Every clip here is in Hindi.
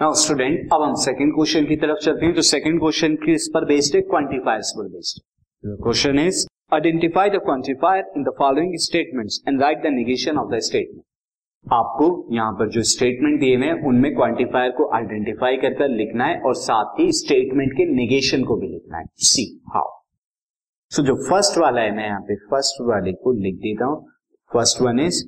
नाउ स्टूडेंट अब हम सेकंड क्वेश्चन की तरफ़ चलते हैं। तो सेकंड क्वेश्चन किस पर बेस्ड है? क्वांटिफायर्स पर based question is identify the quantifier in the following statements and write the negation of the statement आपको यहाँ पर जो स्टेटमेंट दिए हुए हैं, उनमें क्वांटिफायर को आइडेंटिफाई कर लिखना है और साथ ही स्टेटमेंट के नेगेशन को भी लिखना है। सी हाउ सो जो फ़र्स्ट वाला है, मैं यहाँ पे फ़र्स्ट वाले को लिख देता हूँ। First one is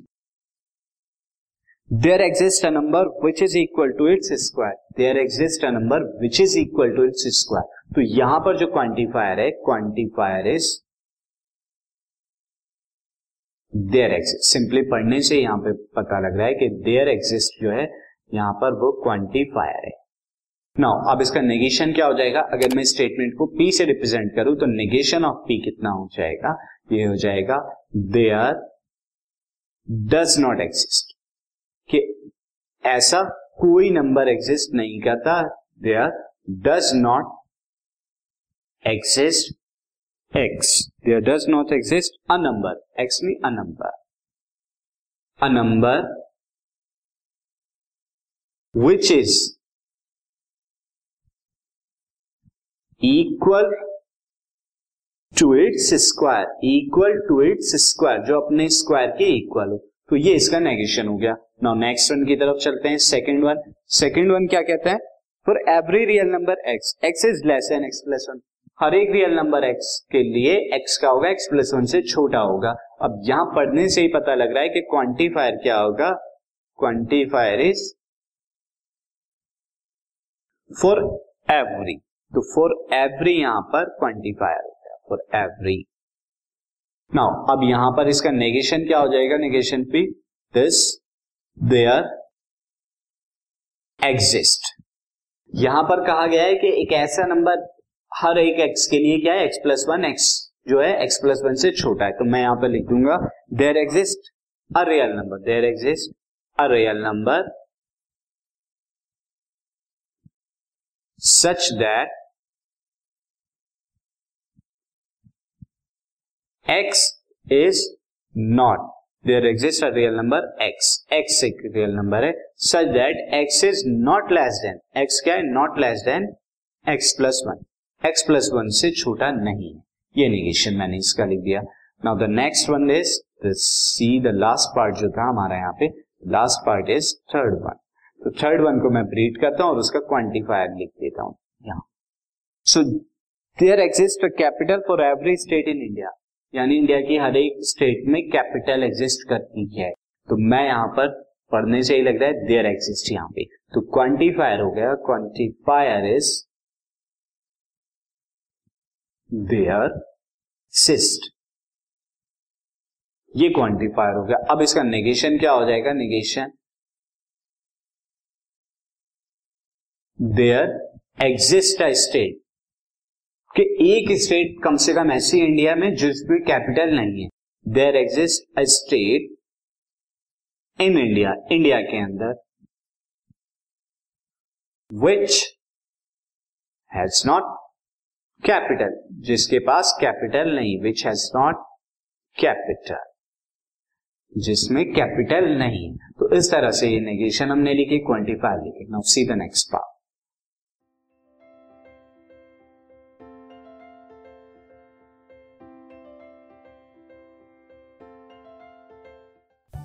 there exist a number which is equal to its square there exist a number which is equal to its square तो यहाँ पर जो क्वांटिफायर है quantifier is there exist simply पढ़ने से यहाँ पे पता लग रहा है कि देयर एग्जिस्ट जो है, यहाँ पर वो क्वांटिफायर है। नाउ अब इसका नेगेशन क्या हो जाएगा? अगर मैं स्टेटमेंट को पी से रिप्रेजेंट करूँ तो नेगेशन ऑफ़ पी कितना हो जाएगा? ये हो जाएगा देयर डज नॉट एग्जिस्ट कि ऐसा कोई नंबर एग्जिस्ट नहीं करता there does not exist x there does not exist a number x में a number a number which is equal to its square equal to its square जो अपने स्क्वायर के इक्वल हो। तो ये इसका नेगेशन हो गया। नाउ नेक्स्ट वन की तरफ़ चलते हैं सेकंड वन सेकंड वन क्या कहते हैं? For every real number x x is less than x plus one हर एक रियल नंबर एक्स के लिए एक्स का होगा एक्स प्लस वन से छोटा होगा। अब यहाँ पढ़ने से ही पता लग रहा है कि क्वांटिफायर क्या होगा? क्वांटिफायर इज़ फॉर एवरी तो फॉर एवरी यहाँ पर क्वांटिफायर होगा फॉर एवरी नाउ अब यहाँ पर इसका नेगेशन क्या हो जाएगा? Negation p this there exist यहाँ पर कहा गया है कि एक ऐसा नंबर हर एक एक्स के लिए क्या है? एक्स प्लस वन एक्स जो है एक्स प्लस वन से छोटा है। तो मैं यहाँ पर लिख दूँगा there exist a real number there exist a real number such that x is not there exist a real number x x एक रियल नंबर है such that x is not less than x क्या है? Not less than x plus one x plus one से छोटा नहीं है। ये निगेशन मैंने इसका लिख दिया। Now the next one is see the last part जो था हमारा यहाँ पे last part is third one तो थर्ड वन को मैं ब्रीड करता हूँ और उसका क्वांटिफायर लिख देता हूँ। So there exist capital for every state in India यानी इंडिया की हर एक स्टेट में कैपिटल एग्जिस्ट करती है। तो मैं यहाँ पर पढ़ने से ही लग रहा है देयर एग्जिस्ट यहाँ पे। तो क्वांटिफायर हो गया। क्वांटिफायर इज़ देयर सिस्ट ये क्वांटिफायर हो गया। अब इसका नेगेशन क्या हो जाएगा? Negation there exist a state कि एक स्टेट कम से कम ऐसी इंडिया में जिसमें कैपिटल नहीं है। There exist a state in India India के अंदर विच हैज़ नॉट कैपिटल जिसके पास कैपिटल नहीं विच हैज़ नॉट कैपिटल जिसमें कैपिटल नहीं तो इस तरह से ये नेगेशन हमने लिखी क्वांटिफाई लिखे। Now see the next part